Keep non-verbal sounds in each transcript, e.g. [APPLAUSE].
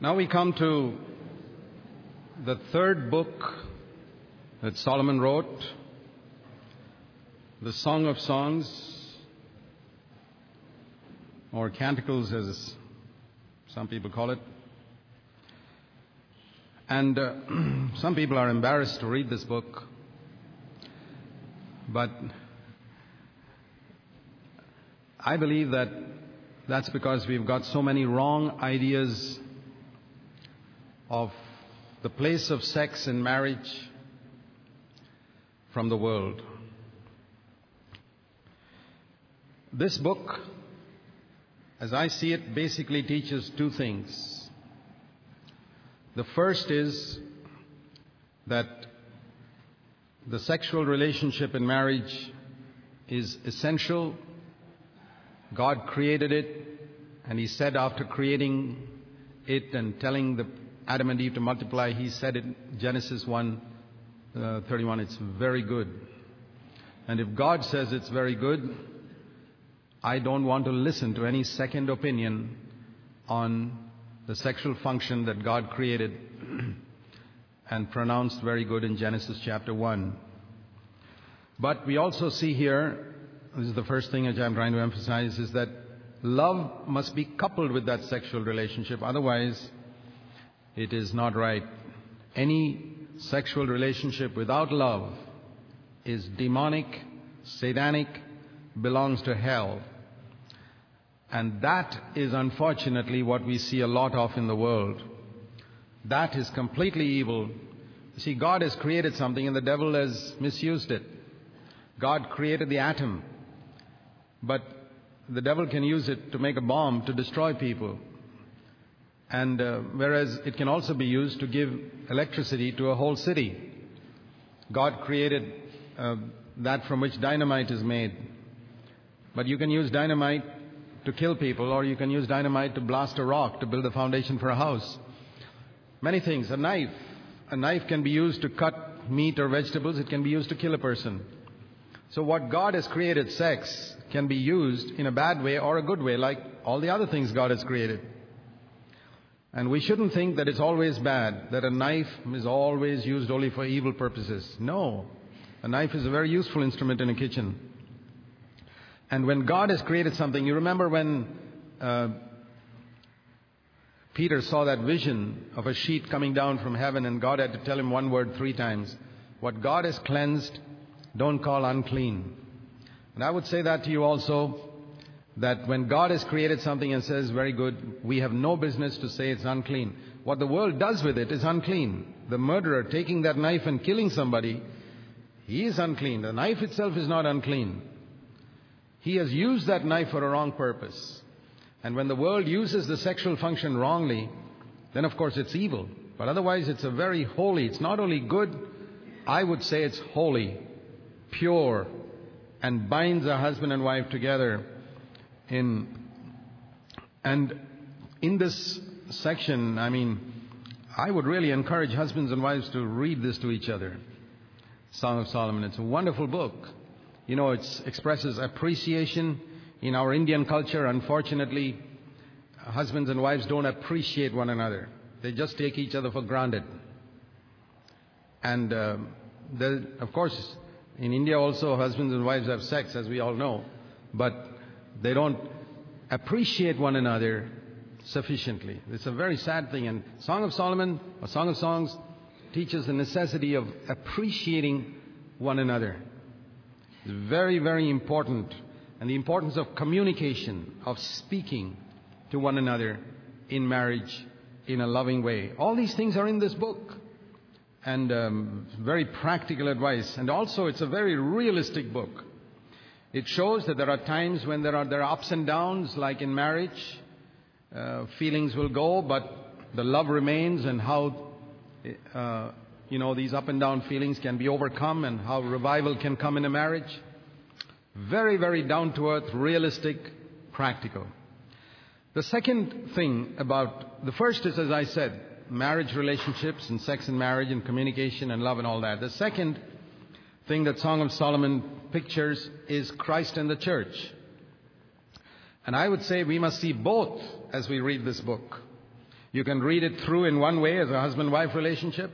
Now we come to the third book that Solomon wrote, the Song of Songs, or Canticles as some people call it. And uh, [CLEARS THROAT] some people are embarrassed to read this book, but I believe that that's because we've got so many wrong ideas of the place of sex in marriage from the world. This book, as I see it, basically teaches two things. The first is that the sexual relationship in marriage is essential. God created it, and He said after creating it and telling the Adam and Eve to multiply, he said in Genesis 1 uh, 31, it's very good. And if God says it's very good, I don't want to listen to any second opinion on the sexual function that God created [CLEARS THROAT] and pronounced very good in Genesis chapter 1. But we also see here, this is the first thing which I'm trying to emphasize, is that love must be coupled with that sexual relationship. Otherwise, it is not right. Any sexual relationship without love is demonic, satanic, belongs to hell. And that is unfortunately what we see a lot of in the world. That is completely evil. You see, God has created something and the devil has misused it. God created the atom, but the devil can use it to make a bomb to destroy people. And uh, whereas it can also be used to give electricity to a whole city. God created uh, that from which dynamite is made. But you can use dynamite to kill people, or you can use dynamite to blast a rock to build a foundation for a house. Many things. A knife. A knife can be used to cut meat or vegetables, it can be used to kill a person. So, what God has created, sex, can be used in a bad way or a good way, like all the other things God has created. And we shouldn't think that it's always bad, that a knife is always used only for evil purposes. No. A knife is a very useful instrument in a kitchen. And when God has created something, you remember when uh, Peter saw that vision of a sheet coming down from heaven, and God had to tell him one word three times What God has cleansed, don't call unclean. And I would say that to you also that when God has created something and says, very good, we have no business to say it's unclean. What the world does with it is unclean. The murderer taking that knife and killing somebody, he is unclean. The knife itself is not unclean. He has used that knife for a wrong purpose. And when the world uses the sexual function wrongly, then of course it's evil. But otherwise it's a very holy, it's not only good, I would say it's holy, pure, and binds a husband and wife together in and in this section, I mean, I would really encourage husbands and wives to read this to each other. Song of Solomon. It's a wonderful book. You know, it expresses appreciation in our Indian culture. Unfortunately, husbands and wives don't appreciate one another. They just take each other for granted. And uh, of course, in India also, husbands and wives have sex, as we all know. But they don't appreciate one another sufficiently. It's a very sad thing. And Song of Solomon, or Song of Songs, teaches the necessity of appreciating one another. It's very, very important. And the importance of communication, of speaking to one another in marriage in a loving way. All these things are in this book. And um, very practical advice. And also, it's a very realistic book. It shows that there are times when there are, there are ups and downs, like in marriage. Uh, feelings will go, but the love remains, and how uh, you know these up and down feelings can be overcome, and how revival can come in a marriage. Very, very down to earth, realistic, practical. The second thing about the first is, as I said, marriage relationships and sex and marriage and communication and love and all that. The second thing that Song of Solomon pictures is Christ and the church. And I would say we must see both as we read this book. You can read it through in one way as a husband wife relationship,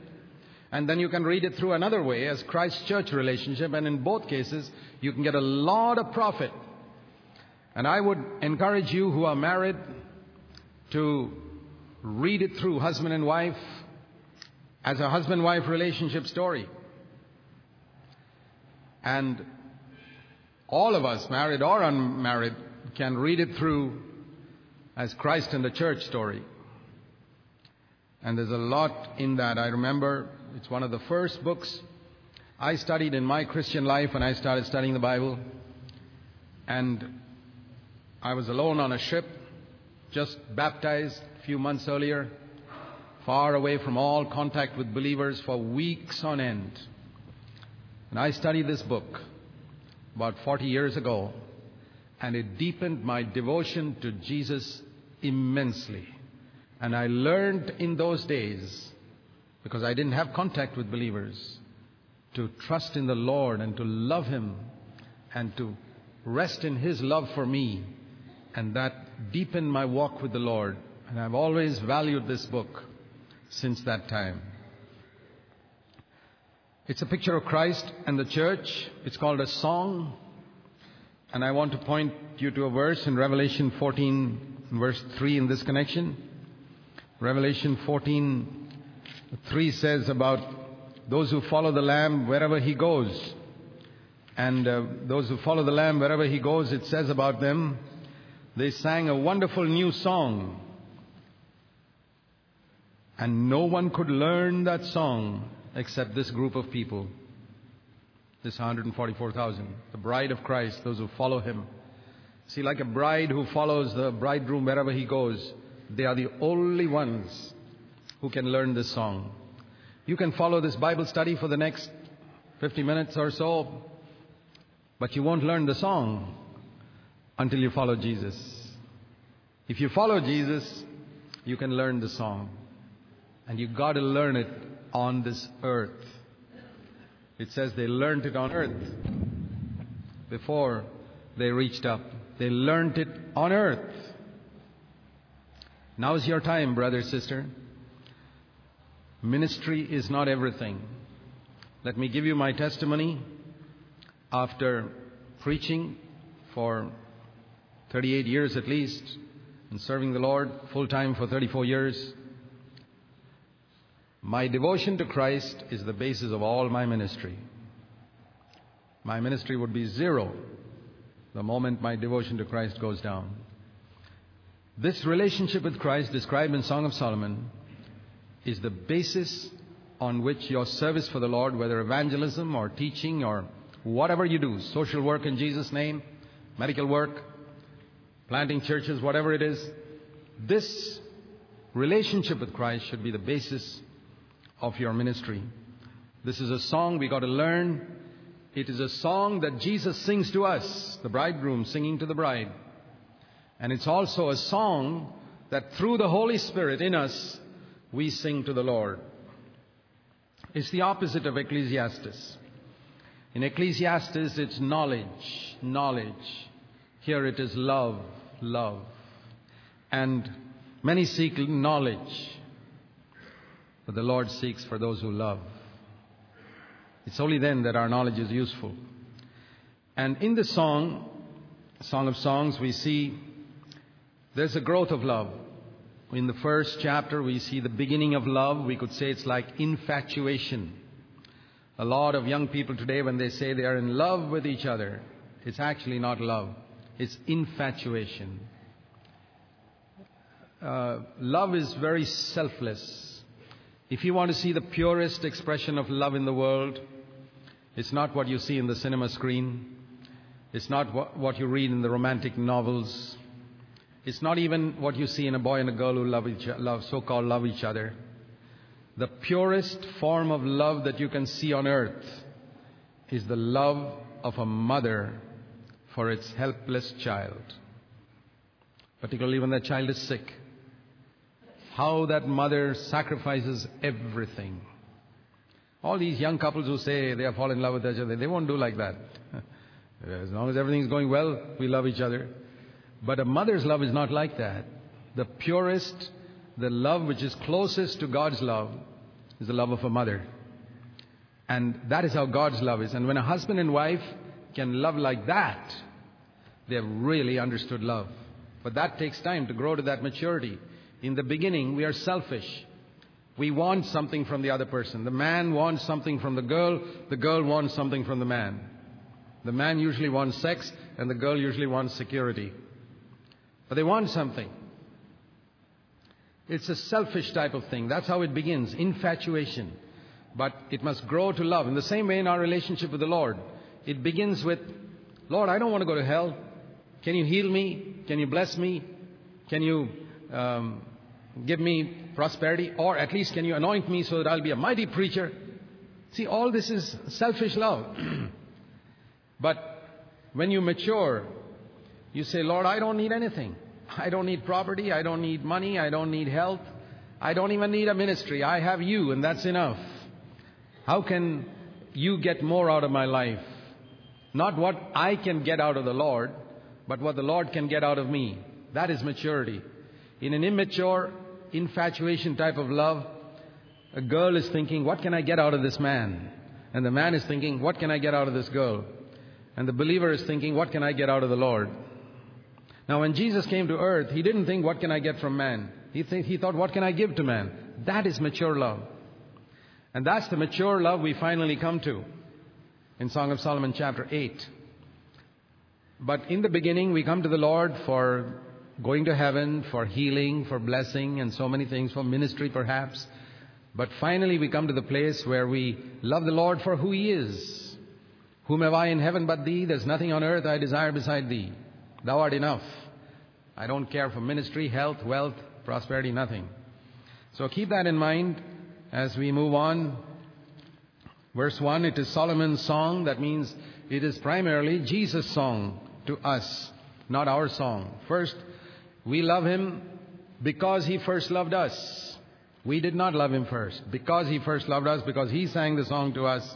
and then you can read it through another way as Christ church relationship, and in both cases, you can get a lot of profit. And I would encourage you who are married to read it through husband and wife as a husband wife relationship story. And all of us, married or unmarried, can read it through as Christ and the church story. And there's a lot in that. I remember it's one of the first books I studied in my Christian life when I started studying the Bible. And I was alone on a ship, just baptized a few months earlier, far away from all contact with believers for weeks on end. And I studied this book about 40 years ago, and it deepened my devotion to Jesus immensely. And I learned in those days, because I didn't have contact with believers, to trust in the Lord and to love Him and to rest in His love for me. And that deepened my walk with the Lord. And I've always valued this book since that time. It's a picture of Christ and the church. It's called a song. And I want to point you to a verse in Revelation 14, verse 3 in this connection. Revelation 14, 3 says about those who follow the Lamb wherever he goes. And uh, those who follow the Lamb wherever he goes, it says about them, they sang a wonderful new song. And no one could learn that song except this group of people, this 144,000, the bride of Christ, those who follow him. See, like a bride who follows the bridegroom wherever he goes, they are the only ones who can learn this song. You can follow this Bible study for the next 50 minutes or so, but you won't learn the song until you follow Jesus. If you follow Jesus, you can learn the song. And you've got to learn it on this earth. It says they learned it on earth before they reached up. They learned it on earth. Now is your time, brother, sister. Ministry is not everything. Let me give you my testimony after preaching for 38 years at least and serving the Lord full time for 34 years. My devotion to Christ is the basis of all my ministry. My ministry would be zero the moment my devotion to Christ goes down. This relationship with Christ, described in Song of Solomon, is the basis on which your service for the Lord, whether evangelism or teaching or whatever you do, social work in Jesus' name, medical work, planting churches, whatever it is, this relationship with Christ should be the basis of your ministry. This is a song we got to learn. It is a song that Jesus sings to us, the bridegroom singing to the bride. And it's also a song that through the Holy Spirit in us, we sing to the Lord. It's the opposite of Ecclesiastes. In Ecclesiastes, it's knowledge, knowledge. Here it is love, love. And many seek knowledge but the Lord seeks for those who love. It's only then that our knowledge is useful. And in the song, Song of Songs, we see there's a growth of love. In the first chapter, we see the beginning of love. We could say it's like infatuation. A lot of young people today, when they say they are in love with each other, it's actually not love, it's infatuation. Uh, love is very selfless. If you want to see the purest expression of love in the world, it's not what you see in the cinema screen. It's not what, what you read in the romantic novels. It's not even what you see in a boy and a girl who love each love, so-called love each other. The purest form of love that you can see on earth is the love of a mother for its helpless child, particularly when that child is sick how that mother sacrifices everything. All these young couples who say they have fallen in love with each other, they won't do like that. [LAUGHS] as long as everything is going well, we love each other. But a mother's love is not like that. The purest the love which is closest to God's love is the love of a mother. And that is how God's love is. And when a husband and wife can love like that, they have really understood love. But that takes time to grow to that maturity. In the beginning, we are selfish. We want something from the other person. The man wants something from the girl, the girl wants something from the man. The man usually wants sex, and the girl usually wants security. But they want something. It's a selfish type of thing. That's how it begins infatuation. But it must grow to love. In the same way, in our relationship with the Lord, it begins with Lord, I don't want to go to hell. Can you heal me? Can you bless me? Can you um, give me prosperity? Or at least can you anoint me so that I'll be a mighty preacher? See, all this is selfish love. [CLEARS THROAT] but when you mature, you say, Lord, I don't need anything. I don't need property. I don't need money. I don't need health. I don't even need a ministry. I have you, and that's enough. How can you get more out of my life? Not what I can get out of the Lord, but what the Lord can get out of me. That is maturity. In an immature, infatuation type of love, a girl is thinking, What can I get out of this man? And the man is thinking, What can I get out of this girl? And the believer is thinking, What can I get out of the Lord? Now, when Jesus came to earth, he didn't think, What can I get from man? He, th- he thought, What can I give to man? That is mature love. And that's the mature love we finally come to in Song of Solomon, chapter 8. But in the beginning, we come to the Lord for going to heaven, for healing, for blessing, and so many things, for ministry perhaps. But finally, we come to the place where we love the Lord for who He is. Whom have I in heaven but Thee? There's nothing on earth I desire beside Thee. Thou art enough. I don't care for ministry, health, wealth, prosperity, nothing. So keep that in mind as we move on. Verse 1, it is Solomon's song. That means it is primarily Jesus' song to us, not our song. First, we love him because he first loved us. We did not love him first. Because he first loved us, because he sang the song to us,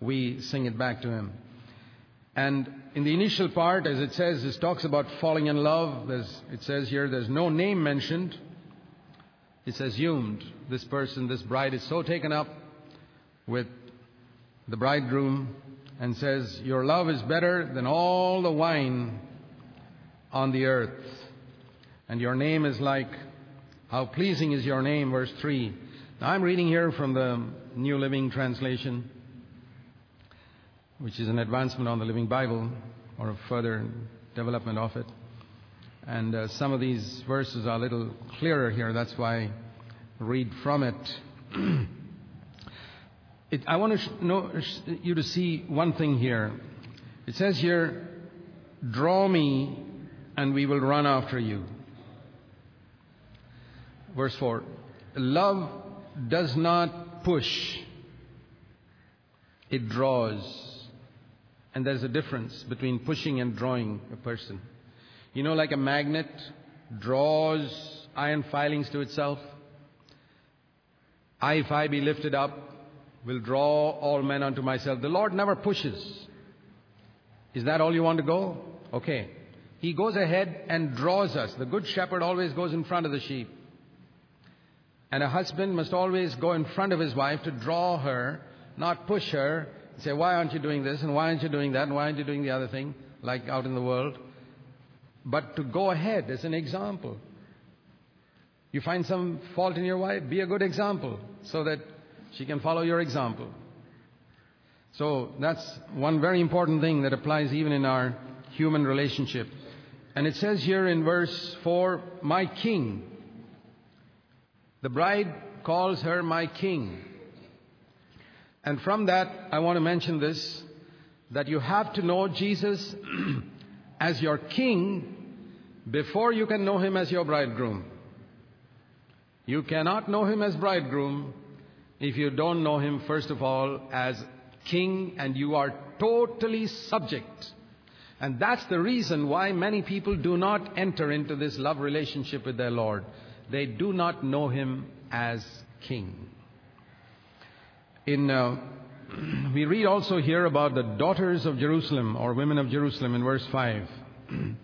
we sing it back to him. And in the initial part, as it says, this talks about falling in love. There's, it says here there's no name mentioned. It's assumed this person, this bride, is so taken up with the bridegroom and says, Your love is better than all the wine on the earth. And your name is like, How pleasing is your name, verse 3. Now I'm reading here from the New Living Translation which is an advancement on the Living Bible or a further development of it. And uh, some of these verses are a little clearer here. That's why I read from it. [CLEARS THROAT] it I want to know, you to see one thing here. It says here, Draw me, and we will run after you. Verse 4 Love does not push, it draws. And there's a difference between pushing and drawing a person. You know, like a magnet draws iron filings to itself. I, if I be lifted up, will draw all men unto myself. The Lord never pushes. Is that all you want to go? Okay. He goes ahead and draws us. The good shepherd always goes in front of the sheep. And a husband must always go in front of his wife to draw her, not push her, and say, why aren't you doing this? And why aren't you doing that? And why aren't you doing the other thing, like out in the world? But to go ahead as an example. You find some fault in your wife, be a good example so that she can follow your example. So that's one very important thing that applies even in our human relationship. And it says here in verse 4, My king. The bride calls her my king. And from that, I want to mention this that you have to know Jesus [CLEARS THROAT] as your king before you can know him as your bridegroom. You cannot know him as bridegroom if you don't know him, first of all, as king and you are totally subject. And that's the reason why many people do not enter into this love relationship with their Lord. They do not know him as king in, uh, [CLEARS THROAT] we read also here about the daughters of Jerusalem or women of Jerusalem in verse 5. [CLEARS THROAT]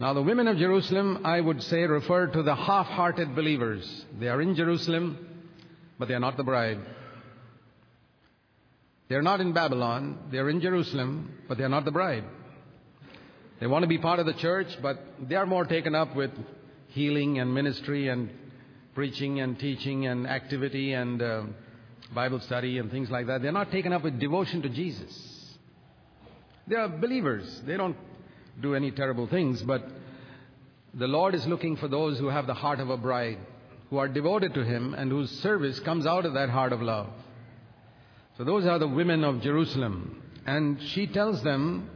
Now, the women of Jerusalem, I would say, refer to the half hearted believers. They are in Jerusalem, but they are not the bride. They are not in Babylon, they are in Jerusalem, but they are not the bride. They want to be part of the church, but they are more taken up with healing and ministry and preaching and teaching and activity and uh, Bible study and things like that. They're not taken up with devotion to Jesus. They are believers. They don't do any terrible things, but the Lord is looking for those who have the heart of a bride, who are devoted to Him, and whose service comes out of that heart of love. So those are the women of Jerusalem. And she tells them,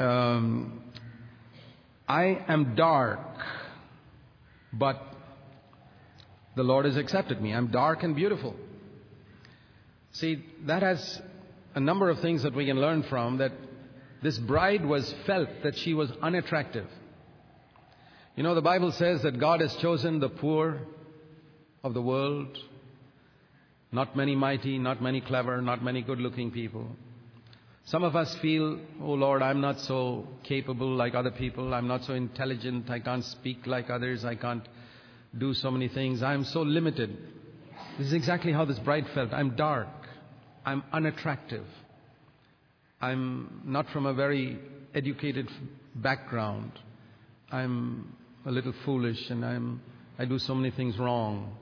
um, I am dark, but the Lord has accepted me. I'm dark and beautiful. See, that has a number of things that we can learn from that this bride was felt that she was unattractive. You know, the Bible says that God has chosen the poor of the world, not many mighty, not many clever, not many good looking people. Some of us feel, oh Lord, I'm not so capable like other people. I'm not so intelligent. I can't speak like others. I can't do so many things. I'm so limited. This is exactly how this bride felt. I'm dark. I'm unattractive. I'm not from a very educated background. I'm a little foolish and I'm, I do so many things wrong.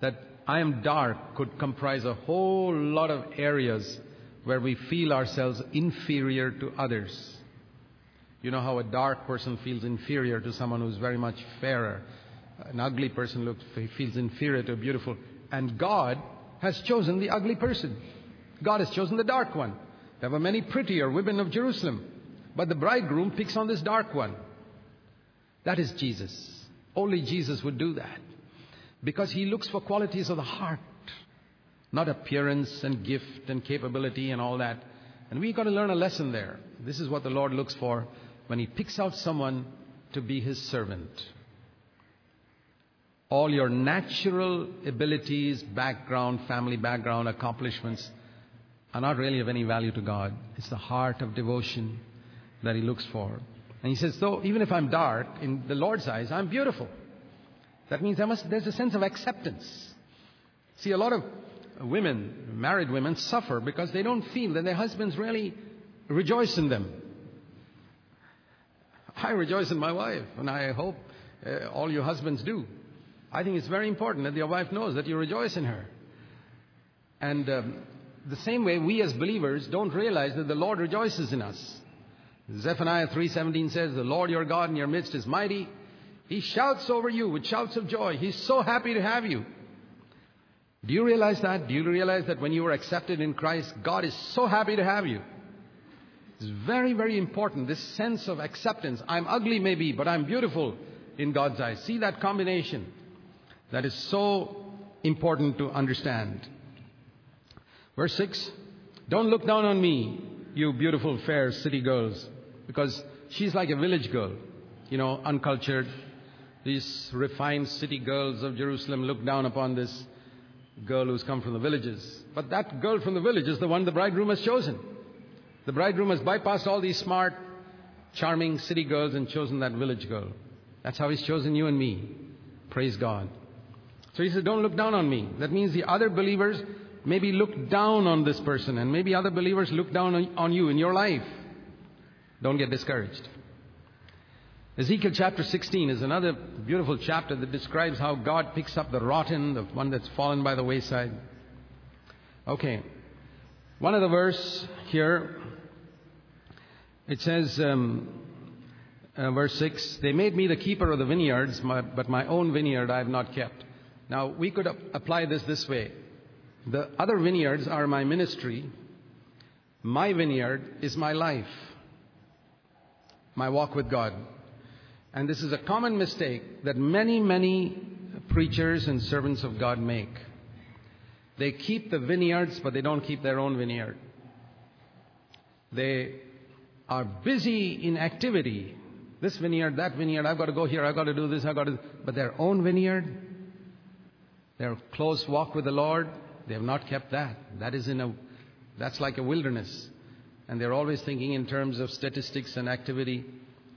That I am dark could comprise a whole lot of areas where we feel ourselves inferior to others. You know how a dark person feels inferior to someone who's very much fairer. An ugly person looks, feels inferior to a beautiful. And God has chosen the ugly person. God has chosen the dark one. There were many prettier women of Jerusalem, but the bridegroom picks on this dark one. That is Jesus. Only Jesus would do that. Because he looks for qualities of the heart, not appearance and gift and capability and all that. And we've got to learn a lesson there. This is what the Lord looks for when he picks out someone to be his servant. All your natural abilities, background, family background, accomplishments, are not really of any value to God. It's the heart of devotion that He looks for. And He says, so even if I'm dark, in the Lord's eyes, I'm beautiful. That means there must, there's a sense of acceptance. See, a lot of women, married women, suffer because they don't feel that their husbands really rejoice in them. I rejoice in my wife, and I hope uh, all your husbands do. I think it's very important that your wife knows that you rejoice in her. And um, the same way we as believers don't realize that the Lord rejoices in us. Zephaniah 3:17 says, "The Lord your God in your midst is mighty. He shouts over you with shouts of joy. He's so happy to have you." Do you realize that? Do you realize that when you were accepted in Christ, God is so happy to have you? It's very, very important, this sense of acceptance. I'm ugly maybe, but I'm beautiful in God's eyes. See that combination? That is so important to understand. Verse 6 Don't look down on me, you beautiful, fair city girls, because she's like a village girl, you know, uncultured. These refined city girls of Jerusalem look down upon this girl who's come from the villages. But that girl from the village is the one the bridegroom has chosen. The bridegroom has bypassed all these smart, charming city girls and chosen that village girl. That's how he's chosen you and me. Praise God. So he says, Don't look down on me. That means the other believers maybe look down on this person, and maybe other believers look down on, you in your life. Don't get discouraged. Ezekiel chapter 16 is another beautiful chapter that describes how God picks up the rotten, the one that's fallen by the wayside. Okay. One of the verse here, it says, um, uh, verse 6, They made me the keeper of the vineyards, my, but my own vineyard I have not kept. Now, we could apply this this way. The other vineyards are my ministry. My vineyard is my life, my walk with God. And this is a common mistake that many, many preachers and servants of God make. They keep the vineyards, but they don't keep their own vineyard. They are busy in activity. This vineyard, that vineyard, I've got to go here, I've got to do this, I've got to. But their own vineyard, their close walk with the Lord, they have not kept that. That is in a, that's like a wilderness. And they're always thinking in terms of statistics and activity.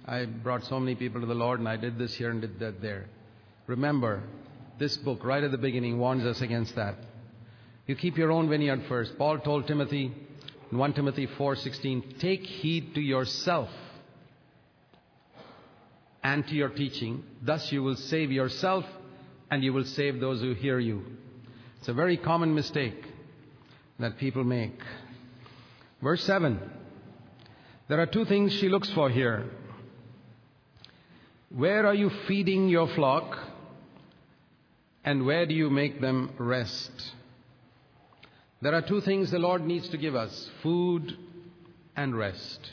I brought so many people to the Lord and I did this here and did that there. Remember, this book right at the beginning warns us against that. You keep your own vineyard first. Paul told Timothy in 1 Timothy 4:16, "Take heed to yourself and to your teaching. Thus you will save yourself and you will save those who hear you." It's a very common mistake that people make. Verse 7. There are two things she looks for here. Where are you feeding your flock? And where do you make them rest? There are two things the Lord needs to give us food and rest.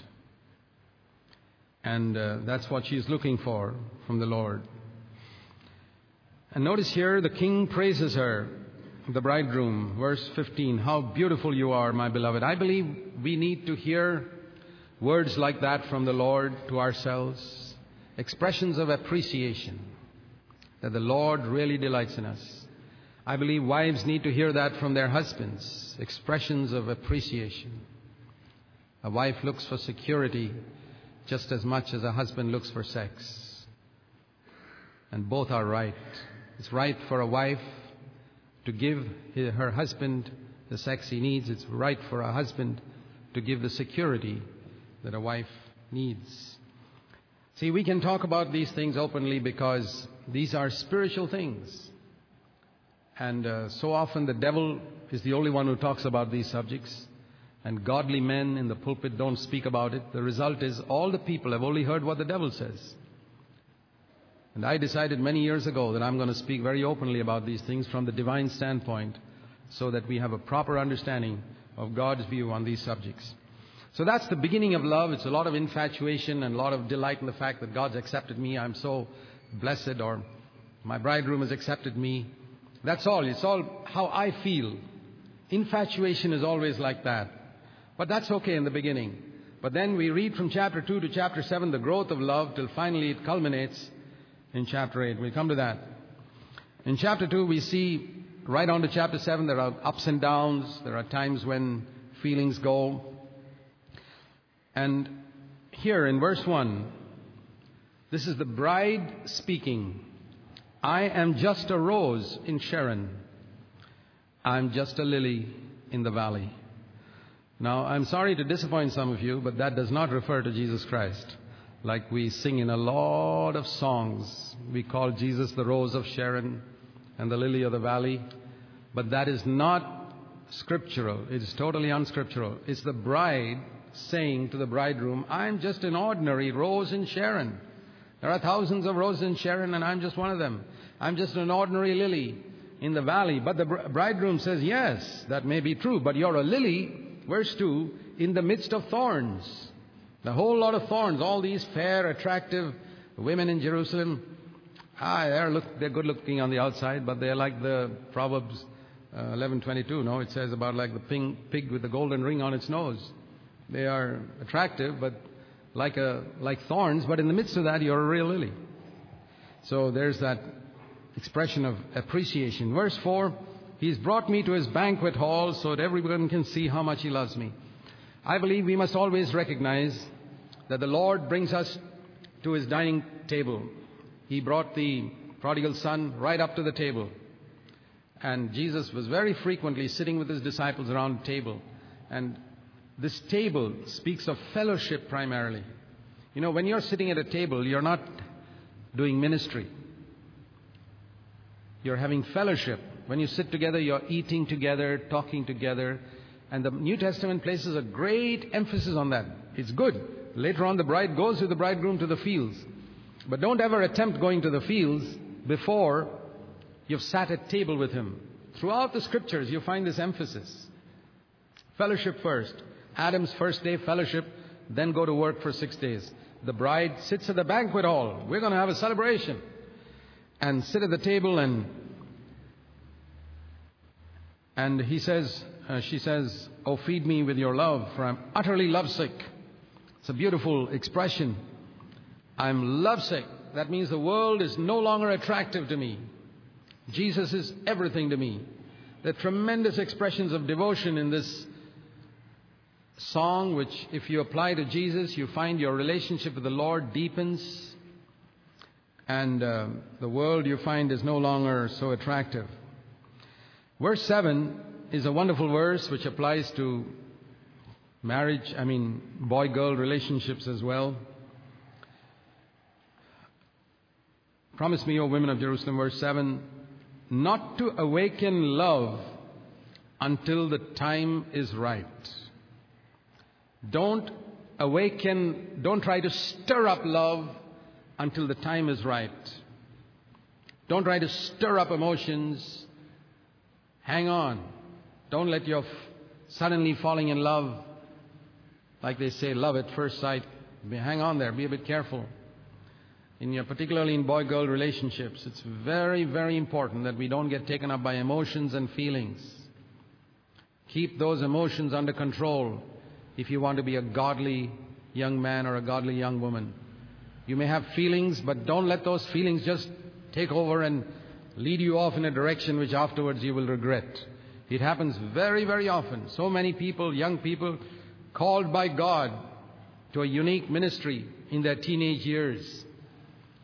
And uh, that's what she's looking for from the Lord. And notice here the king praises her the bridegroom, verse 15. How beautiful you are, my beloved. I believe we need to hear words like that from the Lord to ourselves, expressions of appreciation that the Lord really delights in us. I believe wives need to hear that from their husbands, expressions of appreciation. A wife looks for security just as much as a husband looks for sex. And both are right. It's right for a wife to give her husband the sex he needs. It's right for a husband to give the security that a wife needs. See, we can talk about these things openly because these are spiritual things. And uh, so often the devil is the only one who talks about these subjects. And godly men in the pulpit don't speak about it. The result is all the people have only heard what the devil says. And I decided many years ago that I'm going to speak very openly about these things from the divine standpoint so that we have a proper understanding of God's view on these subjects. So that's the beginning of love. It's a lot of infatuation and a lot of delight in the fact that God's accepted me. I'm so blessed, or my bridegroom has accepted me. That's all. It's all how I feel. Infatuation is always like that. But that's okay in the beginning. But then we read from chapter 2 to chapter 7 the growth of love till finally it culminates in chapter 8. We'll come to that. In chapter 2, we see right on to chapter 7, there are ups and downs. There are times when feelings go. And here in verse 1, this is the bride speaking. I am just a rose in Sharon. I'm just a lily in the valley. Now, I'm sorry to disappoint some of you, but that does not refer to Jesus Christ like we sing in a lot of songs. We call Jesus the rose of Sharon and the lily of the valley. But that is not scriptural. It is totally unscriptural. It's the bride saying to the bridegroom, I'm just an ordinary rose in Sharon. There are thousands of roses in Sharon, and I'm just one of them. I'm just an ordinary lily in the valley. But the bridegroom says, Yes, that may be true, but you're a lily, verse 2, in the midst of thorns. The whole lot of thorns, all these fair, attractive women in Jerusalem, ah, they're, look, they're good looking on the outside, but they're like the Proverbs uh, 11:22. No, it says about like the pig with the golden ring on its nose. They are attractive, but like a like thorns. But in the midst of that, you're a real lily. So there's that expression of appreciation. Verse four. He's brought me to his banquet hall so that everyone can see how much he loves me. I believe we must always recognize that the Lord brings us to his dining table. He brought the prodigal son right up to the table. And Jesus was very frequently sitting with his disciples around the table. And this table speaks of fellowship primarily. You know, when you're sitting at a table, you're not doing ministry. You're having fellowship. When you sit together, you're eating together, talking together. And the New Testament places a great emphasis on that. It's good. Later on, the bride goes with the bridegroom to the fields. But don't ever attempt going to the fields before you've sat at table with him. Throughout the scriptures, you find this emphasis. Fellowship first. Adam's first day, fellowship, then go to work for six days. The bride sits at the banquet hall. We're going to have a celebration. And sit at the table and and he says, uh, she says, Oh, feed me with your love, for I'm utterly lovesick. It's a beautiful expression. I'm lovesick. That means the world is no longer attractive to me. Jesus is everything to me. Are tremendous expressions of devotion in this song which, if you apply to Jesus, you find your relationship with the Lord deepens, and uh, the world you find is no longer so attractive. Verse 7 is a wonderful verse which applies to marriage, I mean, boy girl relationships as well. Promise me, O women of Jerusalem, verse 7, not to awaken love until the time is right. Don't awaken, don't try to stir up love until the time is right. Don't try to stir up emotions. Hang on. Don't let your f- suddenly falling in love, like they say, love at first sight. Hang on there. Be a bit careful. In your, particularly in boy-girl relationships, it's very, very important that we don't get taken up by emotions and feelings. Keep those emotions under control if you want to be a godly young man or a godly young woman. You may have feelings, but don't let those feelings just take over and lead you off in a direction which afterwards you will regret. It happens very, very often. So many people, young people, called by God to a unique ministry in their teenage years.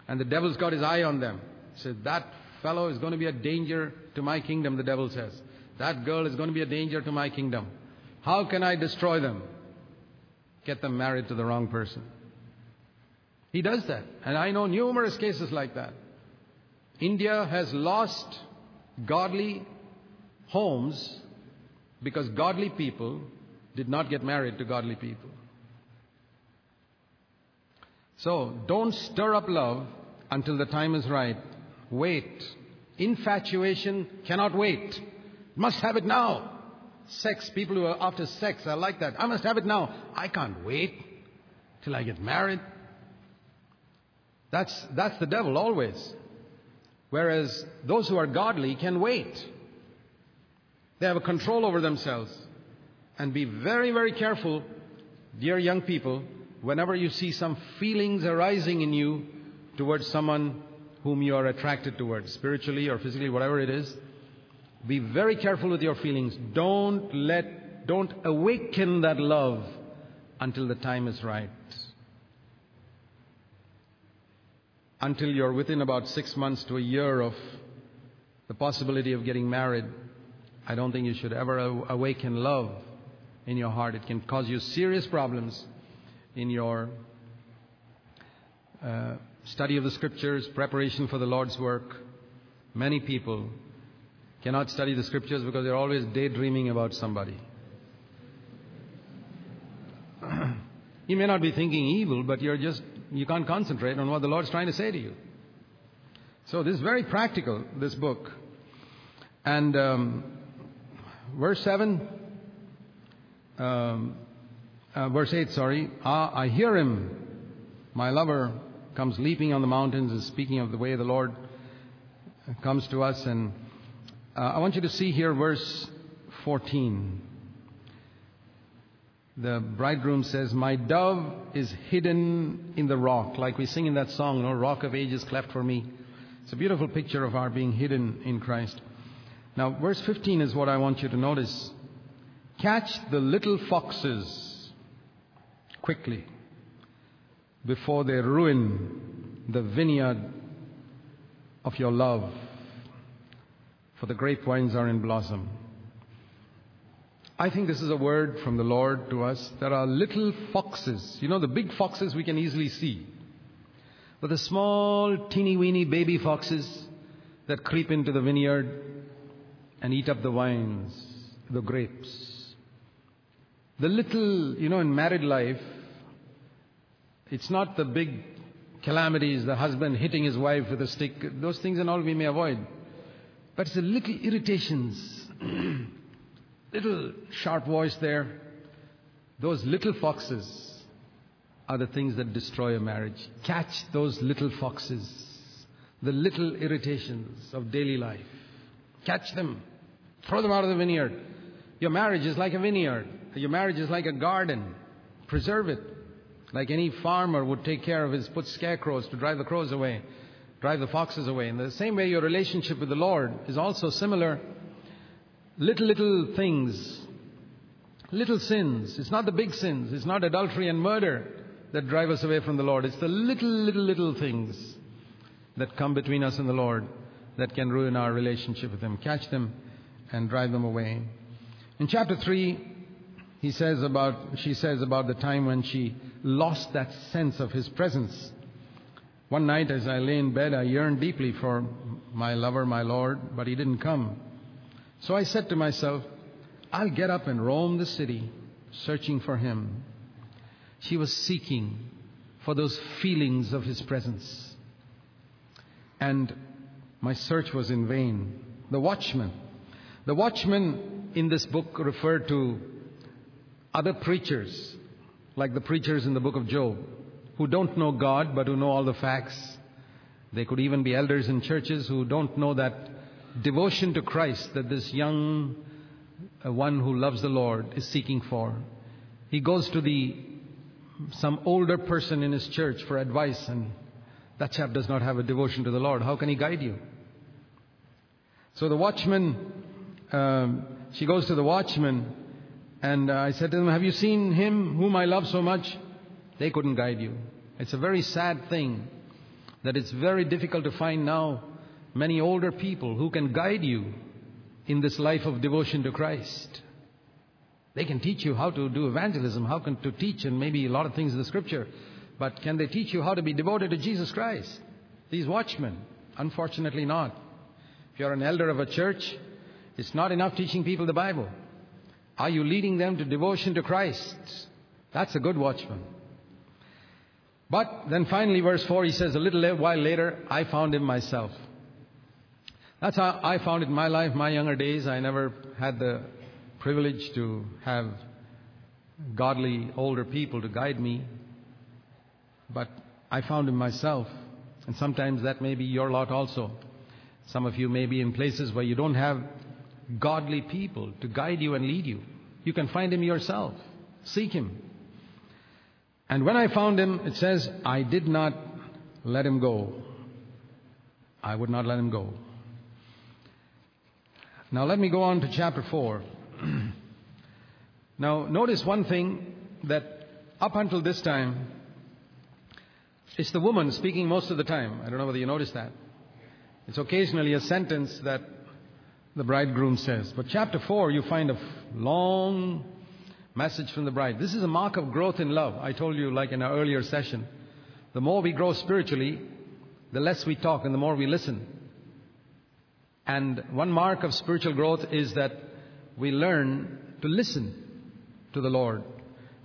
And the devil's got his eye on them. He says, That fellow is going to be a danger to my kingdom, the devil says. That girl is going to be a danger to my kingdom. How can I destroy them? Get them married to the wrong person. He does that. And I know numerous cases like that. India has lost godly homes because godly people did not get married to godly people. So don't stir up love until the time is right. Wait. Infatuation cannot wait. Must have it now. Sex, people who are after sex are like that. I must have it now. I can't wait till I get married. That's, that's the devil always. Whereas those who are godly can wait. They have a control over themselves. And be very, very careful, dear young people, whenever you see some feelings arising in you towards someone whom you are attracted towards, spiritually or physically, whatever it is. Be very careful with your feelings. Don't let, don't awaken that love until the time is right. Until you're within about six months to a year of the possibility of getting married, I don't think you should ever awaken love in your heart. It can cause you serious problems in your uh, study of the scriptures, preparation for the Lord's work. Many people cannot study the scriptures because they're always daydreaming about somebody. [CLEARS THROAT] you may not be thinking evil, but you're just, you can't concentrate on what the Lord's trying to say to you. So this is very practical, this book. And um, verse 7, um, uh, verse 8, sorry. Ah, I hear him. My lover comes leaping on the mountains, is speaking of the way the Lord comes to us and uh, I want you to see here verse 14. The bridegroom says, My dove is hidden in the rock, like we sing in that song, you know, Rock of Ages cleft for me. It's a beautiful picture of our being hidden in Christ. Now, verse 15 is what I want you to notice. Catch the little foxes quickly before they ruin the vineyard of your love for the grapevines are in blossom. I think this is a word from the Lord to us. There are little foxes. You know, the big foxes we can easily see. But the small, teeny weeny baby foxes that creep into the vineyard and eat up the vines, the grapes. The little, you know, in married life, it's not the big calamities, the husband hitting his wife with a stick. Those things and all we may avoid. But it's the little irritations, [CLEARS THROAT] little sharp voice there. Those little foxes are the things that destroy a marriage. Catch those little foxes, the little irritations of daily life. Catch them, throw them out of the vineyard. Your marriage is like a vineyard, your marriage is like a garden. Preserve it. Like any farmer would take care of his, put scarecrows to drive the crows away drive the foxes away. In the same way, your relationship with the Lord is also similar. Little, little things, Little sins. It's not the big sins. It's not adultery and murder that drive us away from the Lord. It's the little, little, little things that come between us and the Lord that can ruin our relationship with Him. Catch them and drive them away. In chapter 3, he says about, she says about the time when she lost that sense of His presence. One night as I lay in bed, I yearned deeply for my lover, my Lord, but He didn't come. So I said to myself, I'll get up and roam the city searching for Him. She was seeking for those feelings of His presence. And my search was in vain. The watchman. The watchman in this book referred to other preachers, like the preachers in the book of Job, who don't know God but who know all the facts. They could even be elders in churches who don't know that devotion to Christ that this young uh, one who loves the Lord is seeking for. He goes to the some older person in his church for advice and that chap does not have a devotion to the Lord. How can he guide you? So the watchman, um, she goes to the watchman, and uh, I said to him, Have you seen him whom I love so much? They couldn't guide you. It's a very sad thing that it's very difficult to find now many older people who can guide you in this life of devotion to Christ. They can teach you how to do evangelism, how can, to teach, and maybe a lot of things in the scripture. But can they teach you how to be devoted to Jesus Christ? These watchmen, unfortunately not. If you're an elder of a church, it's not enough teaching people the Bible. Are you leading them to devotion to Christ? That's a good watchman. But then finally, verse 4, he says, A little while later, I found him myself. That's how I found it in my life, my younger days. I never had the privilege to have godly older people to guide me. But I found him myself. And sometimes that may be your lot also. Some of you may be in places where you don't have godly people to guide you and lead you. You can find him yourself. Seek him. And when I found him, it says, I did not let him go. I would not let him go. Now let me go on to chapter 4. [CLEARS THROAT] now notice one thing that up until this time, it's the woman speaking most of the time. I don't know whether you noticed that. It's occasionally a sentence that the bridegroom says. But chapter 4, you find a long message from the bride. This is a mark of growth in love. I told you, like in our earlier session, the more we grow spiritually, the less we talk and the more we listen. And one mark of spiritual growth is that we learn to listen to the Lord.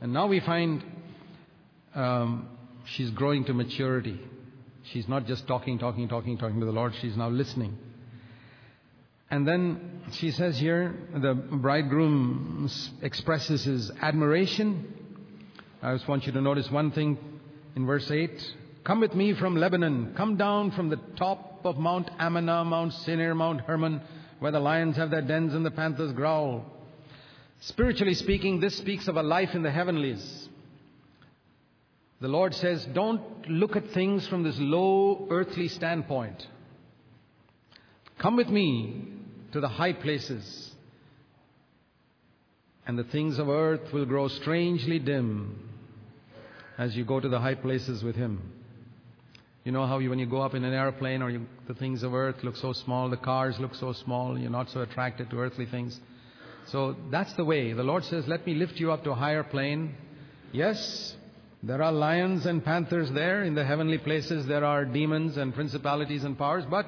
And now we find um, she's growing to maturity. She's not just talking, talking, talking, talking to the Lord. She's now listening. And then she says here, the bridegroom expresses his admiration. I just want you to notice one thing in verse 8. Come with me from Lebanon. Come down from the top of Mount Amana, Mount Senir, Mount Hermon, where the lions have their dens and the panthers growl. Spiritually speaking, this speaks of a life in the heavenlies. The Lord says, don't look at things from this low earthly standpoint. Come with me to the high places, and the things of earth will grow strangely dim as you go to the high places with Him. You know how you, when you go up in an airplane or you, the things of earth look so small, the cars look so small, you're not so attracted to earthly things. So that's the way. The Lord says, Let me lift you up to a higher plane. Yes, there are lions and panthers there in the heavenly places. There are demons and principalities and powers. But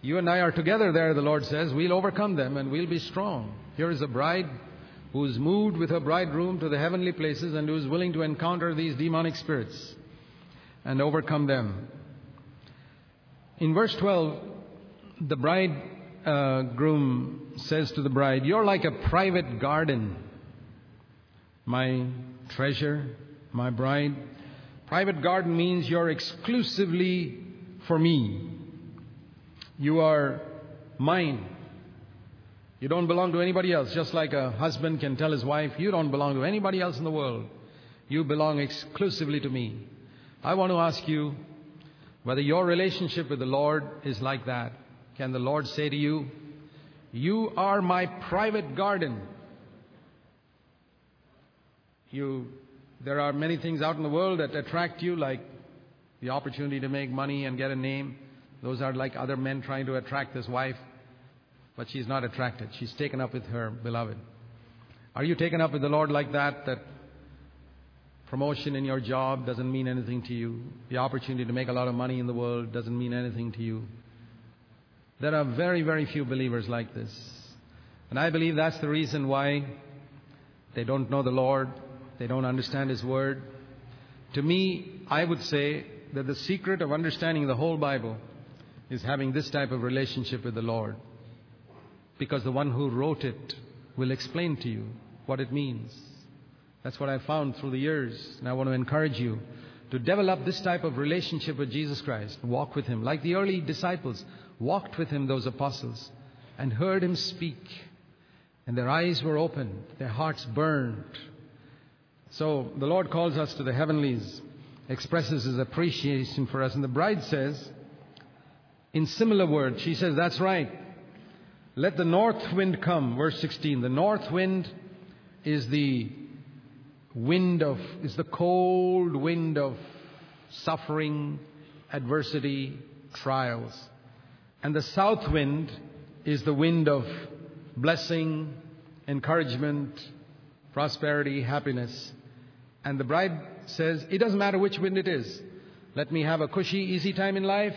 you and I are together there, the Lord says. We'll overcome them and we'll be strong. Here is a bride who is moved with her bridegroom to the heavenly places and who is willing to encounter these demonic spirits and overcome them. In verse 12, the bridegroom uh, says to the bride, You're like a private garden, my treasure my bride. Private garden means you're exclusively for me. You are mine. You don't belong to anybody else. Just like a husband can tell his wife, You don't belong to anybody else in the world. You belong exclusively to me. I want to ask you whether your relationship with the Lord is like that. Can the Lord say to you, You are my private garden? You, there are many things out in the world that attract you, like the opportunity to make money and get a name. Those are like other men trying to attract this wife, but she's not attracted. She's taken up with her beloved. Are you taken up with the Lord like that? That promotion in your job doesn't mean anything to you. The opportunity to make a lot of money in the world doesn't mean anything to you. There are very, very few believers like this. And I believe that's the reason why they don't know the Lord, they don't understand His Word. To me, I would say that the secret of understanding the whole Bible is having this type of relationship with the Lord. Because the one who wrote it will explain to you what it means. That's what I found through the years. And I want to encourage you to develop this type of relationship with Jesus Christ. Walk with Him. Like the early disciples walked with Him, those apostles, and heard Him speak. And their eyes were opened, their hearts burned. So the Lord calls us to the heavenlies, expresses His appreciation for us. And the bride says, in similar words, she says, That's right. Let the north wind come. Verse 16. The north wind is the wind of, is the cold wind of suffering, adversity, trials. And the south wind is the wind of blessing, encouragement, prosperity, happiness. And the bride says, It doesn't matter which wind it is. Let me have a cushy, easy time in life,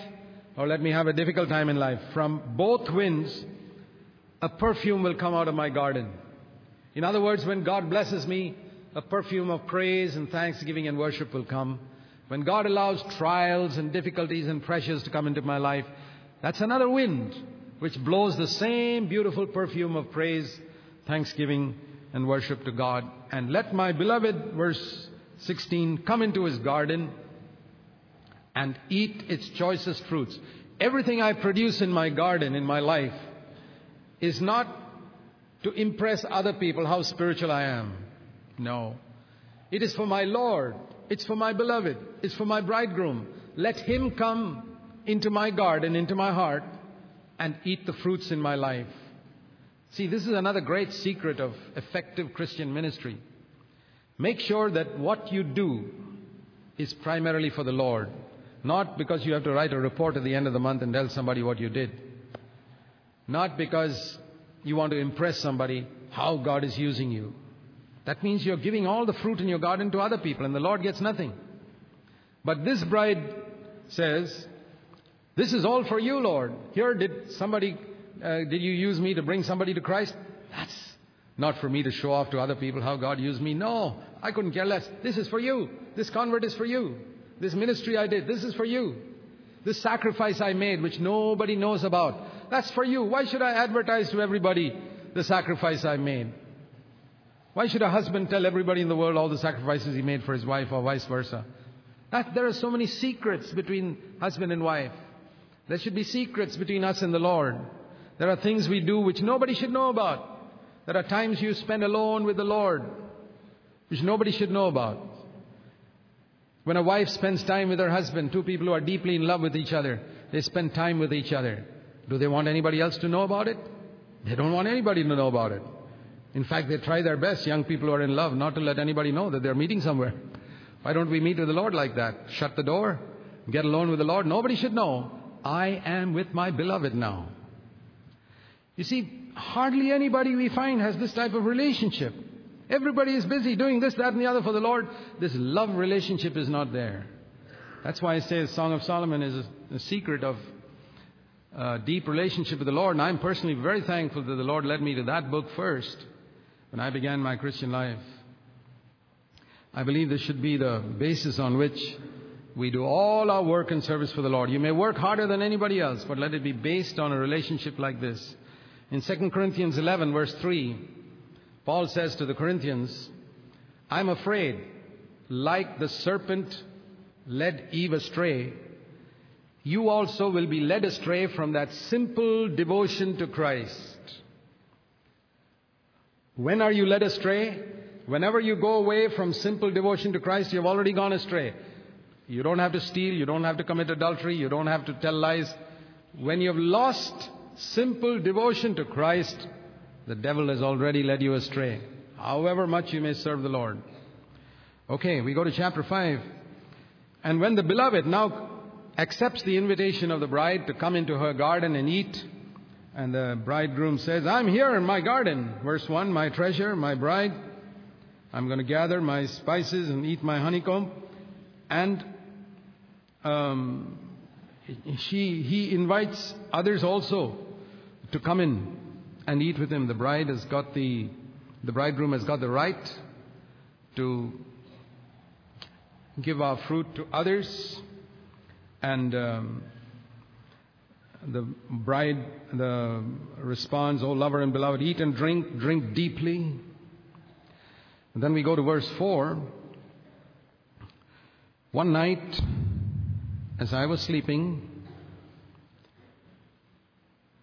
or let me have a difficult time in life. From both winds, a perfume will come out of my garden. In other words, when God blesses me, a perfume of praise and thanksgiving and worship will come. When God allows trials and difficulties and pressures to come into my life, that's another wind which blows the same beautiful perfume of praise, thanksgiving, and worship to God. And let my beloved, verse 16, come into his garden and eat its choicest fruits. Everything I produce in my garden, in my life, is not to impress other people how spiritual I am. No. It is for my Lord. It's for my beloved. It's for my bridegroom. Let him come into my garden, into my heart, and eat the fruits in my life. See, this is another great secret of effective Christian ministry. Make sure that what you do is primarily for the Lord, not because you have to write a report at the end of the month and tell somebody what you did. Not because you want to impress somebody how God is using you. That means you're giving all the fruit in your garden to other people and the Lord gets nothing. But this bride says, This is all for you, Lord. Here, did somebody, uh, did you use me to bring somebody to Christ? That's not for me to show off to other people how God used me. No, I couldn't care less. This is for you. This convert is for you. This ministry I did, this is for you. This sacrifice I made, which nobody knows about, that's for you. Why should I advertise to everybody the sacrifice I made? Why should a husband tell everybody in the world all the sacrifices he made for his wife or vice versa? That, there are so many secrets between husband and wife. There should be secrets between us and the Lord. There are things we do which nobody should know about. There are times you spend alone with the Lord, which nobody should know about. When a wife spends time with her husband, two people who are deeply in love with each other, they spend time with each other. Do they want anybody else to know about it? They don't want anybody to know about it. In fact, they try their best, young people who are in love, not to let anybody know that they're meeting somewhere. Why don't we meet with the Lord like that? Shut the door, get alone with the Lord. Nobody should know. I am with my beloved now. You see, hardly anybody we find has this type of relationship. Everybody is busy doing this, that, and the other for the Lord. This love relationship is not there. That's why I say the Song of Solomon is a, a secret of a deep relationship with the Lord. And I'm personally very thankful that the Lord led me to that book first when I began my Christian life. I believe this should be the basis on which we do all our work and service for the Lord. You may work harder than anybody else, but let it be based on a relationship like this. In 2 Corinthians 11, verse 3, Paul says to the Corinthians, I'm afraid, like the serpent led Eve astray, you also will be led astray from that simple devotion to Christ. When are you led astray? Whenever you go away from simple devotion to Christ, you've already gone astray. You don't have to steal, you don't have to commit adultery, you don't have to tell lies. When you've lost simple devotion to Christ, the devil has already led you astray, however much you may serve the Lord. Okay, we go to chapter 5. And when the beloved now accepts the invitation of the bride to come into her garden and eat, and the bridegroom says, I'm here in my garden. Verse 1 My treasure, my bride. I'm going to gather my spices and eat my honeycomb. And um, she, he invites others also to come in and eat with him. The bride has got the, the bridegroom has got the right to give our fruit to others. And um, the bride the responds, Oh, lover and beloved, eat and drink, drink deeply. And then we go to verse 4. One night, as I was sleeping,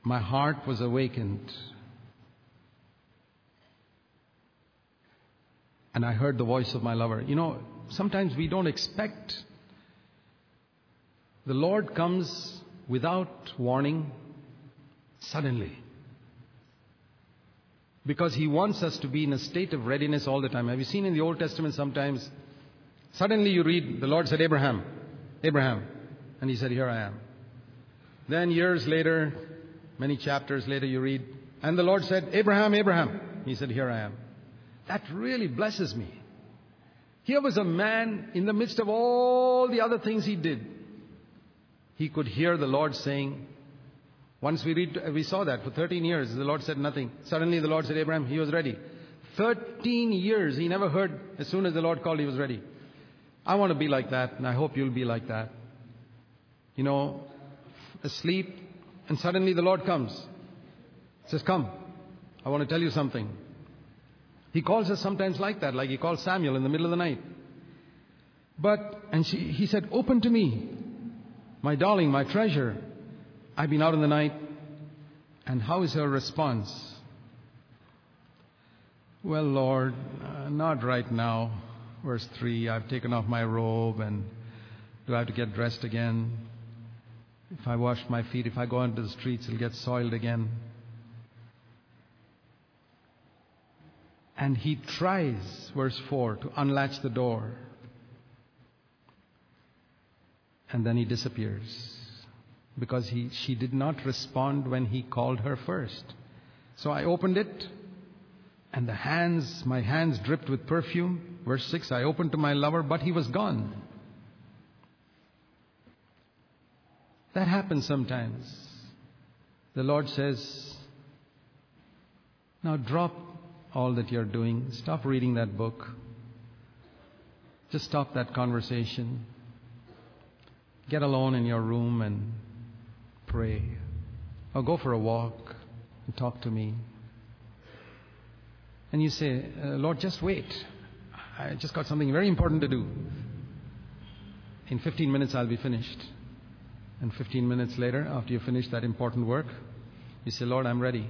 my heart was awakened. And I heard the voice of my lover. You know, sometimes we don't expect. The Lord comes without warning, suddenly. Because He wants us to be in a state of readiness all the time. Have you seen in the Old Testament sometimes? Suddenly you read, the Lord said, Abraham, Abraham. And he said, Here I am. Then years later, many chapters later, you read, and the Lord said, Abraham, Abraham. He said, Here I am. That really blesses me. Here was a man in the midst of all the other things he did. He could hear the Lord saying, once we read, we saw that for 13 years, the Lord said nothing. Suddenly the Lord said, Abraham, he was ready. 13 years, he never heard, as soon as the Lord called, he was ready. I want to be like that, and I hope you'll be like that. You know, asleep, and suddenly the Lord comes. Says, Come, I want to tell you something. He calls us sometimes like that, like he called Samuel in the middle of the night. But, and she, he said, Open to me, my darling, my treasure. I've been out in the night. And how is her response? Well, Lord, uh, not right now. Verse 3 I've taken off my robe, and do I have to get dressed again? If I wash my feet, if I go into the streets, it'll get soiled again. And he tries, verse 4, to unlatch the door. And then he disappears because he, she did not respond when he called her first. So I opened it, and the hands, my hands dripped with perfume. Verse 6 I opened to my lover, but he was gone. That happens sometimes. The Lord says, Now drop all that you're doing. Stop reading that book. Just stop that conversation. Get alone in your room and pray. Or go for a walk and talk to me. And you say, uh, Lord, just wait. I just got something very important to do. In 15 minutes, I'll be finished. And 15 minutes later, after you finish that important work, you say, Lord, I'm ready.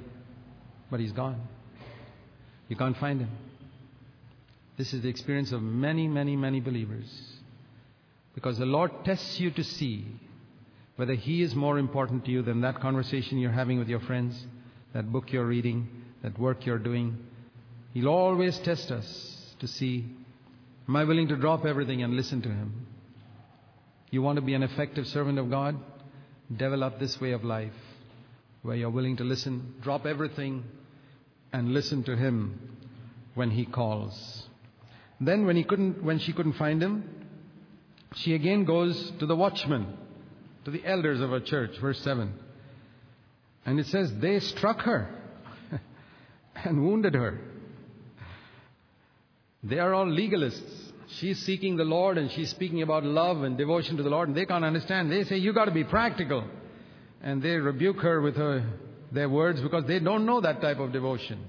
But he's gone. You can't find him. This is the experience of many, many, many believers. Because the Lord tests you to see whether He is more important to you than that conversation you're having with your friends, that book you're reading, that work you're doing. He'll always test us to see Am I willing to drop everything and listen to Him? You want to be an effective servant of God? Develop this way of life where you're willing to listen, drop everything, and listen to him when he calls. Then when he couldn't when she couldn't find him, she again goes to the watchman, to the elders of her church, verse 7. And it says they struck her [LAUGHS] and wounded her. They are all legalists. She's seeking the Lord and she's speaking about love and devotion to the Lord, and they can't understand. They say, You got to be practical. And they rebuke her with her their words because they don't know that type of devotion.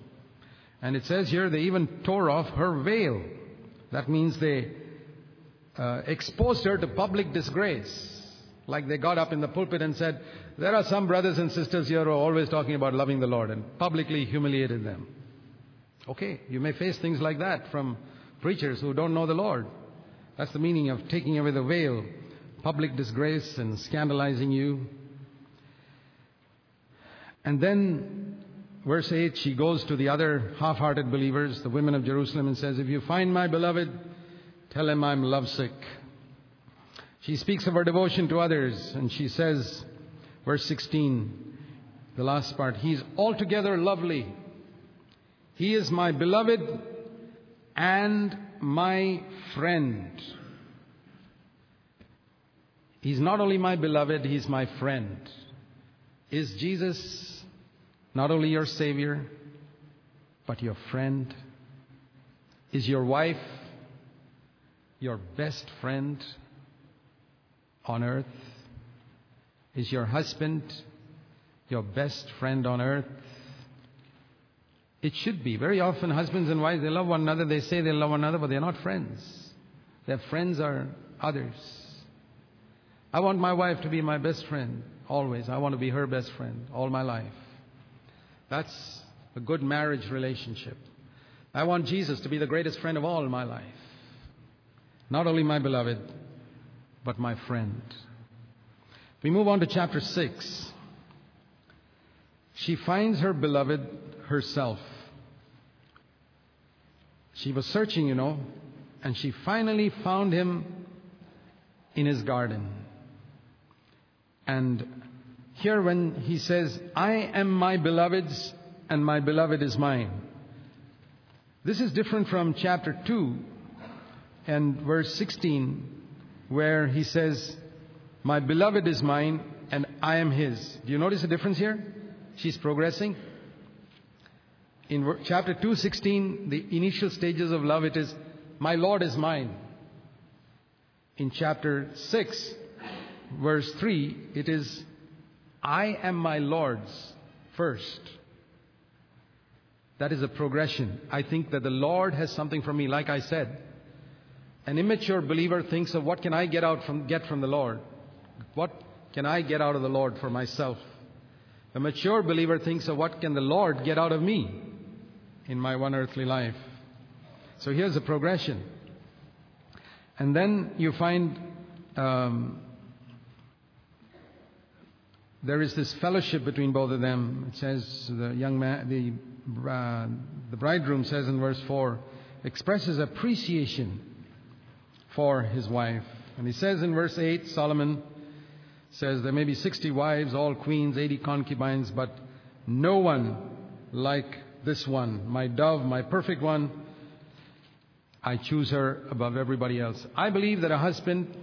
And it says here they even tore off her veil. That means they uh, exposed her to public disgrace. Like they got up in the pulpit and said, There are some brothers and sisters here who are always talking about loving the Lord, and publicly humiliated them. Okay, you may face things like that from preachers who don't know the Lord. That's the meaning of taking away the veil, public disgrace and scandalizing you. And then, verse 8, she goes to the other half hearted believers, the women of Jerusalem, and says, If you find my beloved, Tell him I'm lovesick. She speaks of her devotion to others, and she says, verse 16, the last part, He's altogether lovely. He is my beloved and my friend. He's not only my beloved, He's my friend. Is Jesus not only your Savior, but your friend? Is your wife your best friend on earth? Is your husband your best friend on earth? It should be. Very often, husbands and wives, they love one another. They say they love one another, but they're not friends. Their friends are others. I want my wife to be my best friend, always. I want to be her best friend all my life. That's a good marriage relationship. I want Jesus to be the greatest friend of all in my life. Not only my beloved, but my friend. We move on to chapter 6. She finds her beloved herself. She was searching, you know, and she finally found him in his garden. And here, when he says, I am my beloved's and my beloved is mine, this is different from chapter 2 and verse 16, where he says, My beloved is mine and I am his. Do you notice the difference here? She's progressing. In chapter 2:16, the initial stages of love, it is, My Lord is mine. In chapter 6, verse 3, it is, I am my Lord's first. That is a progression. I think that the Lord has something for me, like I said. An immature believer thinks of what can I get out from get from the Lord? What can I get out of the Lord for myself? A mature believer thinks of what can the Lord get out of me in my one earthly life. So here's a progression. And then you find um, there is this fellowship between both of them. It says the young man, the, uh, the bridegroom says in verse 4, expresses appreciation for his wife. And he says in verse 8, Solomon says there may be 60 wives, all queens, 80 concubines, but no one like this one, my dove, my perfect one. I choose her above everybody else. I believe that a husband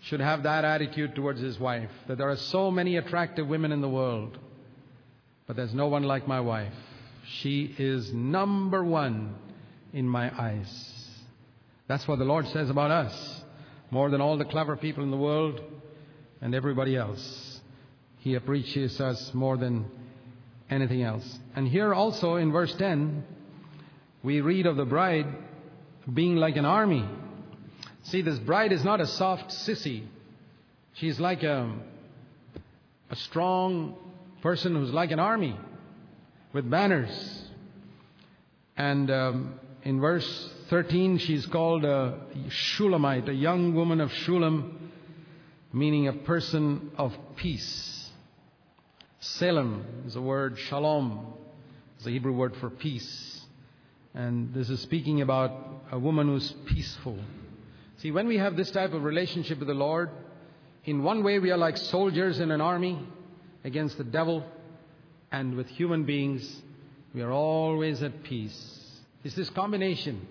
should have that attitude towards his wife that there are so many attractive women in the world, but there's no one like my wife. She is number one in my eyes. That's what the Lord says about us. More than all the clever people in the world and everybody else. He appreciates us more than anything else. And here also in verse 10, we read of the bride being like an army See, this bride is not a soft sissy. She's like a, a strong person who's like an army with banners. And um, in verse 13, she's called a Shulamite, a young woman of Shulam, meaning a person of peace. Salem is a word, shalom is the Hebrew word for peace. And this is speaking about a woman who's peaceful. See, when we have this type of relationship with the Lord, in one way we are like soldiers in an army against the devil, and with human beings, we are always at peace. It's this combination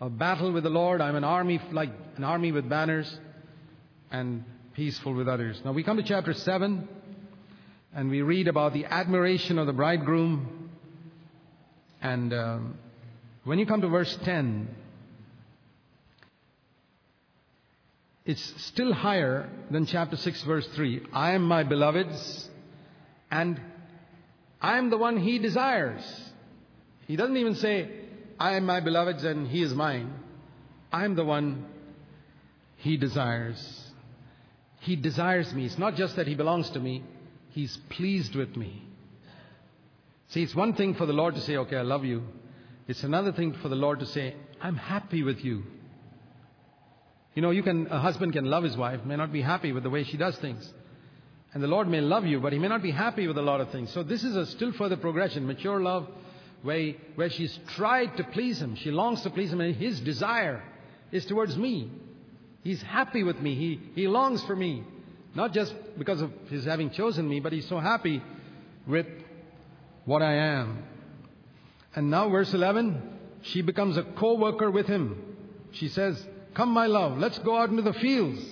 of battle with the Lord. I'm an army like an army with banners, and peaceful with others. Now we come to chapter 7, and we read about the admiration of the bridegroom. And um, when you come to verse 10, it's still higher than chapter 6, verse 3. I am my beloved's, and I am the one he desires. He doesn't even say, I am my beloved's and he is mine. I am the one he desires. He desires me. It's not just that he belongs to me, he's pleased with me. See, it's one thing for the Lord to say, Okay, I love you. It's another thing for the Lord to say, I'm happy with you. You know, you can, a husband can love his wife, may not be happy with the way she does things. And the Lord may love you, but he may not be happy with a lot of things. So this is a still further progression, mature love, where, where she's tried to please him. She longs to please him, and his desire is towards me. He's happy with me. He, he longs for me. Not just because of his having chosen me, but he's so happy with what I am. And now, verse 11, she becomes a co worker with him. She says, Come, my love, let's go out into the fields.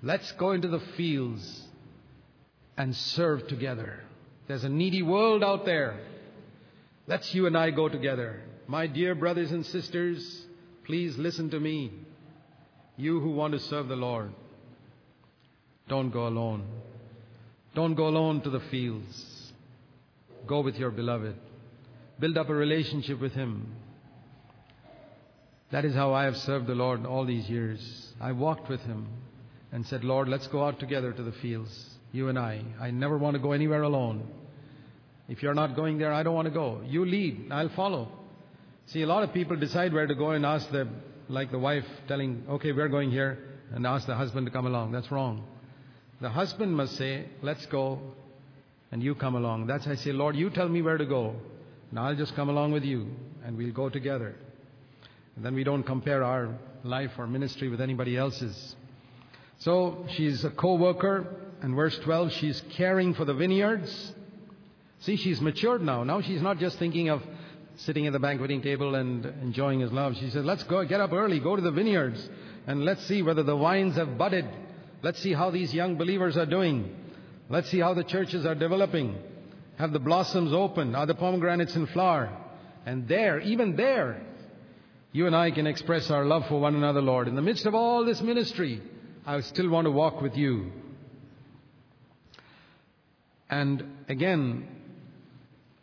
Let's go into the fields and serve together. There's a needy world out there. Let's you and I go together. My dear brothers and sisters, please listen to me. You who want to serve the Lord, don't go alone. Don't go alone to the fields. Go with your beloved. Build up a relationship with Him. That is how I have served the Lord all these years. I walked with Him and said, Lord, let's go out together to the fields, you and I. I never want to go anywhere alone. If you're not going there, I don't want to go. You lead, I'll follow. See, a lot of people decide where to go and ask the, like the wife telling, okay, we're going here, and ask the husband to come along. That's wrong. The husband must say, let's go, and you come along. That's I say, Lord, you tell me where to go, and I'll just come along with you, and we'll go together. And then we don't compare our life or ministry with anybody else's. So she's a co-worker, and verse 12, she's caring for the vineyards. See, she's matured now. Now she's not just thinking of sitting at the banqueting table and enjoying his love. She says, let's go, get up early, go to the vineyards, and let's see whether the vines have budded. Let's see how these young believers are doing. Let's see how the churches are developing. Have the blossoms open? Are the pomegranates in flower? And there, even there, you and I can express our love for one another, Lord. In the midst of all this ministry, I still want to walk with you. And again,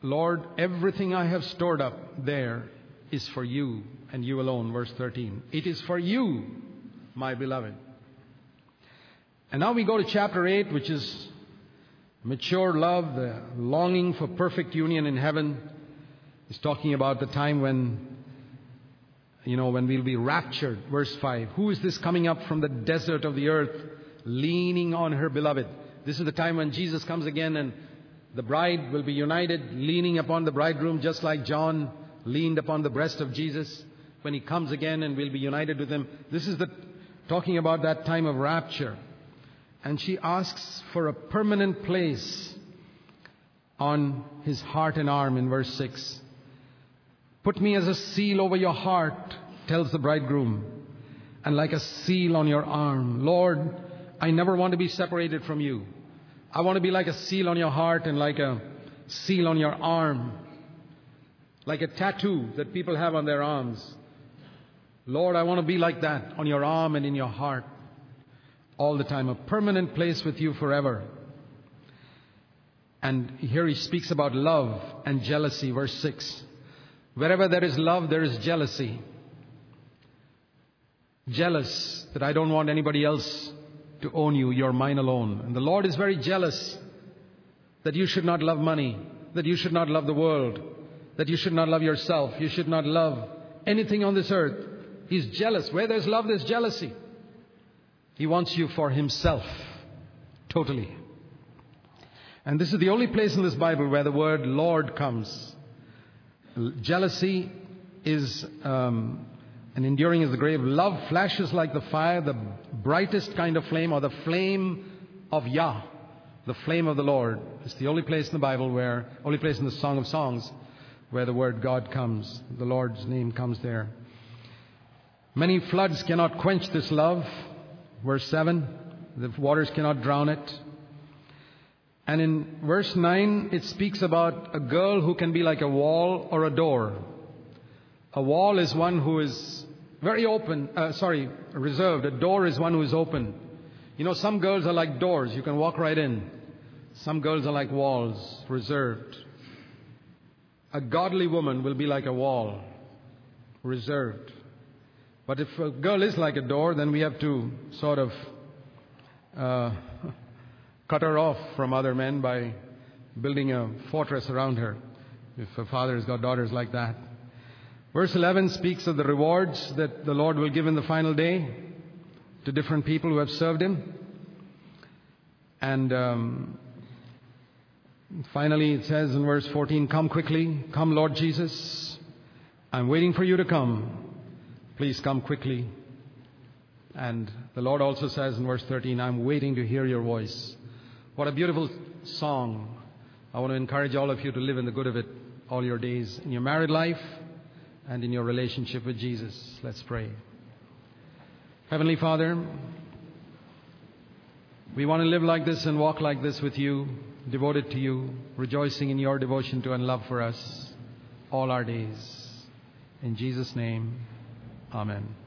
Lord, everything I have stored up there is for you and you alone. Verse 13. It is for you, my beloved. And now we go to chapter 8, which is mature love, the longing for perfect union in heaven. He's talking about the time when, you know, when we'll be raptured. Verse 5. Who is this coming up from the desert of the earth, leaning on her beloved? This is the time when Jesus comes again and the bride will be united, leaning upon the bridegroom, just like John leaned upon the breast of Jesus when he comes again and we'll be united with him. This is the talking about that time of rapture. And she asks for a permanent place on his heart and arm in verse 6. Put me as a seal over your heart, tells the bridegroom, and like a seal on your arm. Lord, I never want to be separated from you. I want to be like a seal on your heart and like a seal on your arm, like a tattoo that people have on their arms. Lord, I want to be like that on your arm and in your heart all the time, a permanent place with you forever. And here he speaks about love and jealousy, verse 6. Wherever there is love, there is jealousy. Jealous that I don't want anybody else to own you, you're mine alone. And the Lord is very jealous that you should not love money, that you should not love the world, that you should not love yourself, you should not love anything on this earth. He's jealous. Where there's love, there's jealousy. He wants you for Himself, totally. And this is the only place in this Bible where the word Lord comes. Jealousy is um, and enduring as the grave. Love flashes like the fire, the brightest kind of flame, or the flame of Yah, the flame of the Lord. It's the only place in the Bible where, only place in the Song of Songs where the word God comes. The Lord's name comes there. Many floods cannot quench this love. Verse 7, the waters cannot drown it. And in verse 9, it speaks about a girl who can be like a wall or a door. A wall is one who is very open, uh, sorry, reserved. A door is one who is open. You know, some girls are like doors, you can walk right in. Some girls are like walls, reserved. A godly woman will be like a wall, reserved. But if a girl is like a door, then we have to sort of uh, cut her off from other men by building a fortress around her. If a father has got daughters like that. Verse 11 speaks of the rewards that the Lord will give in the final day to different people who have served Him. And um, finally, it says in verse 14, Come quickly, come, Lord Jesus. I'm waiting for you to come. Please come quickly. And the Lord also says in verse 13, I'm waiting to hear your voice. What a beautiful song. I want to encourage all of you to live in the good of it all your days in your married life and in your relationship with Jesus. Let's pray. Heavenly Father, we want to live like this and walk like this with you, devoted to you, rejoicing in your devotion to and love for us all our days. In Jesus' name, Amen.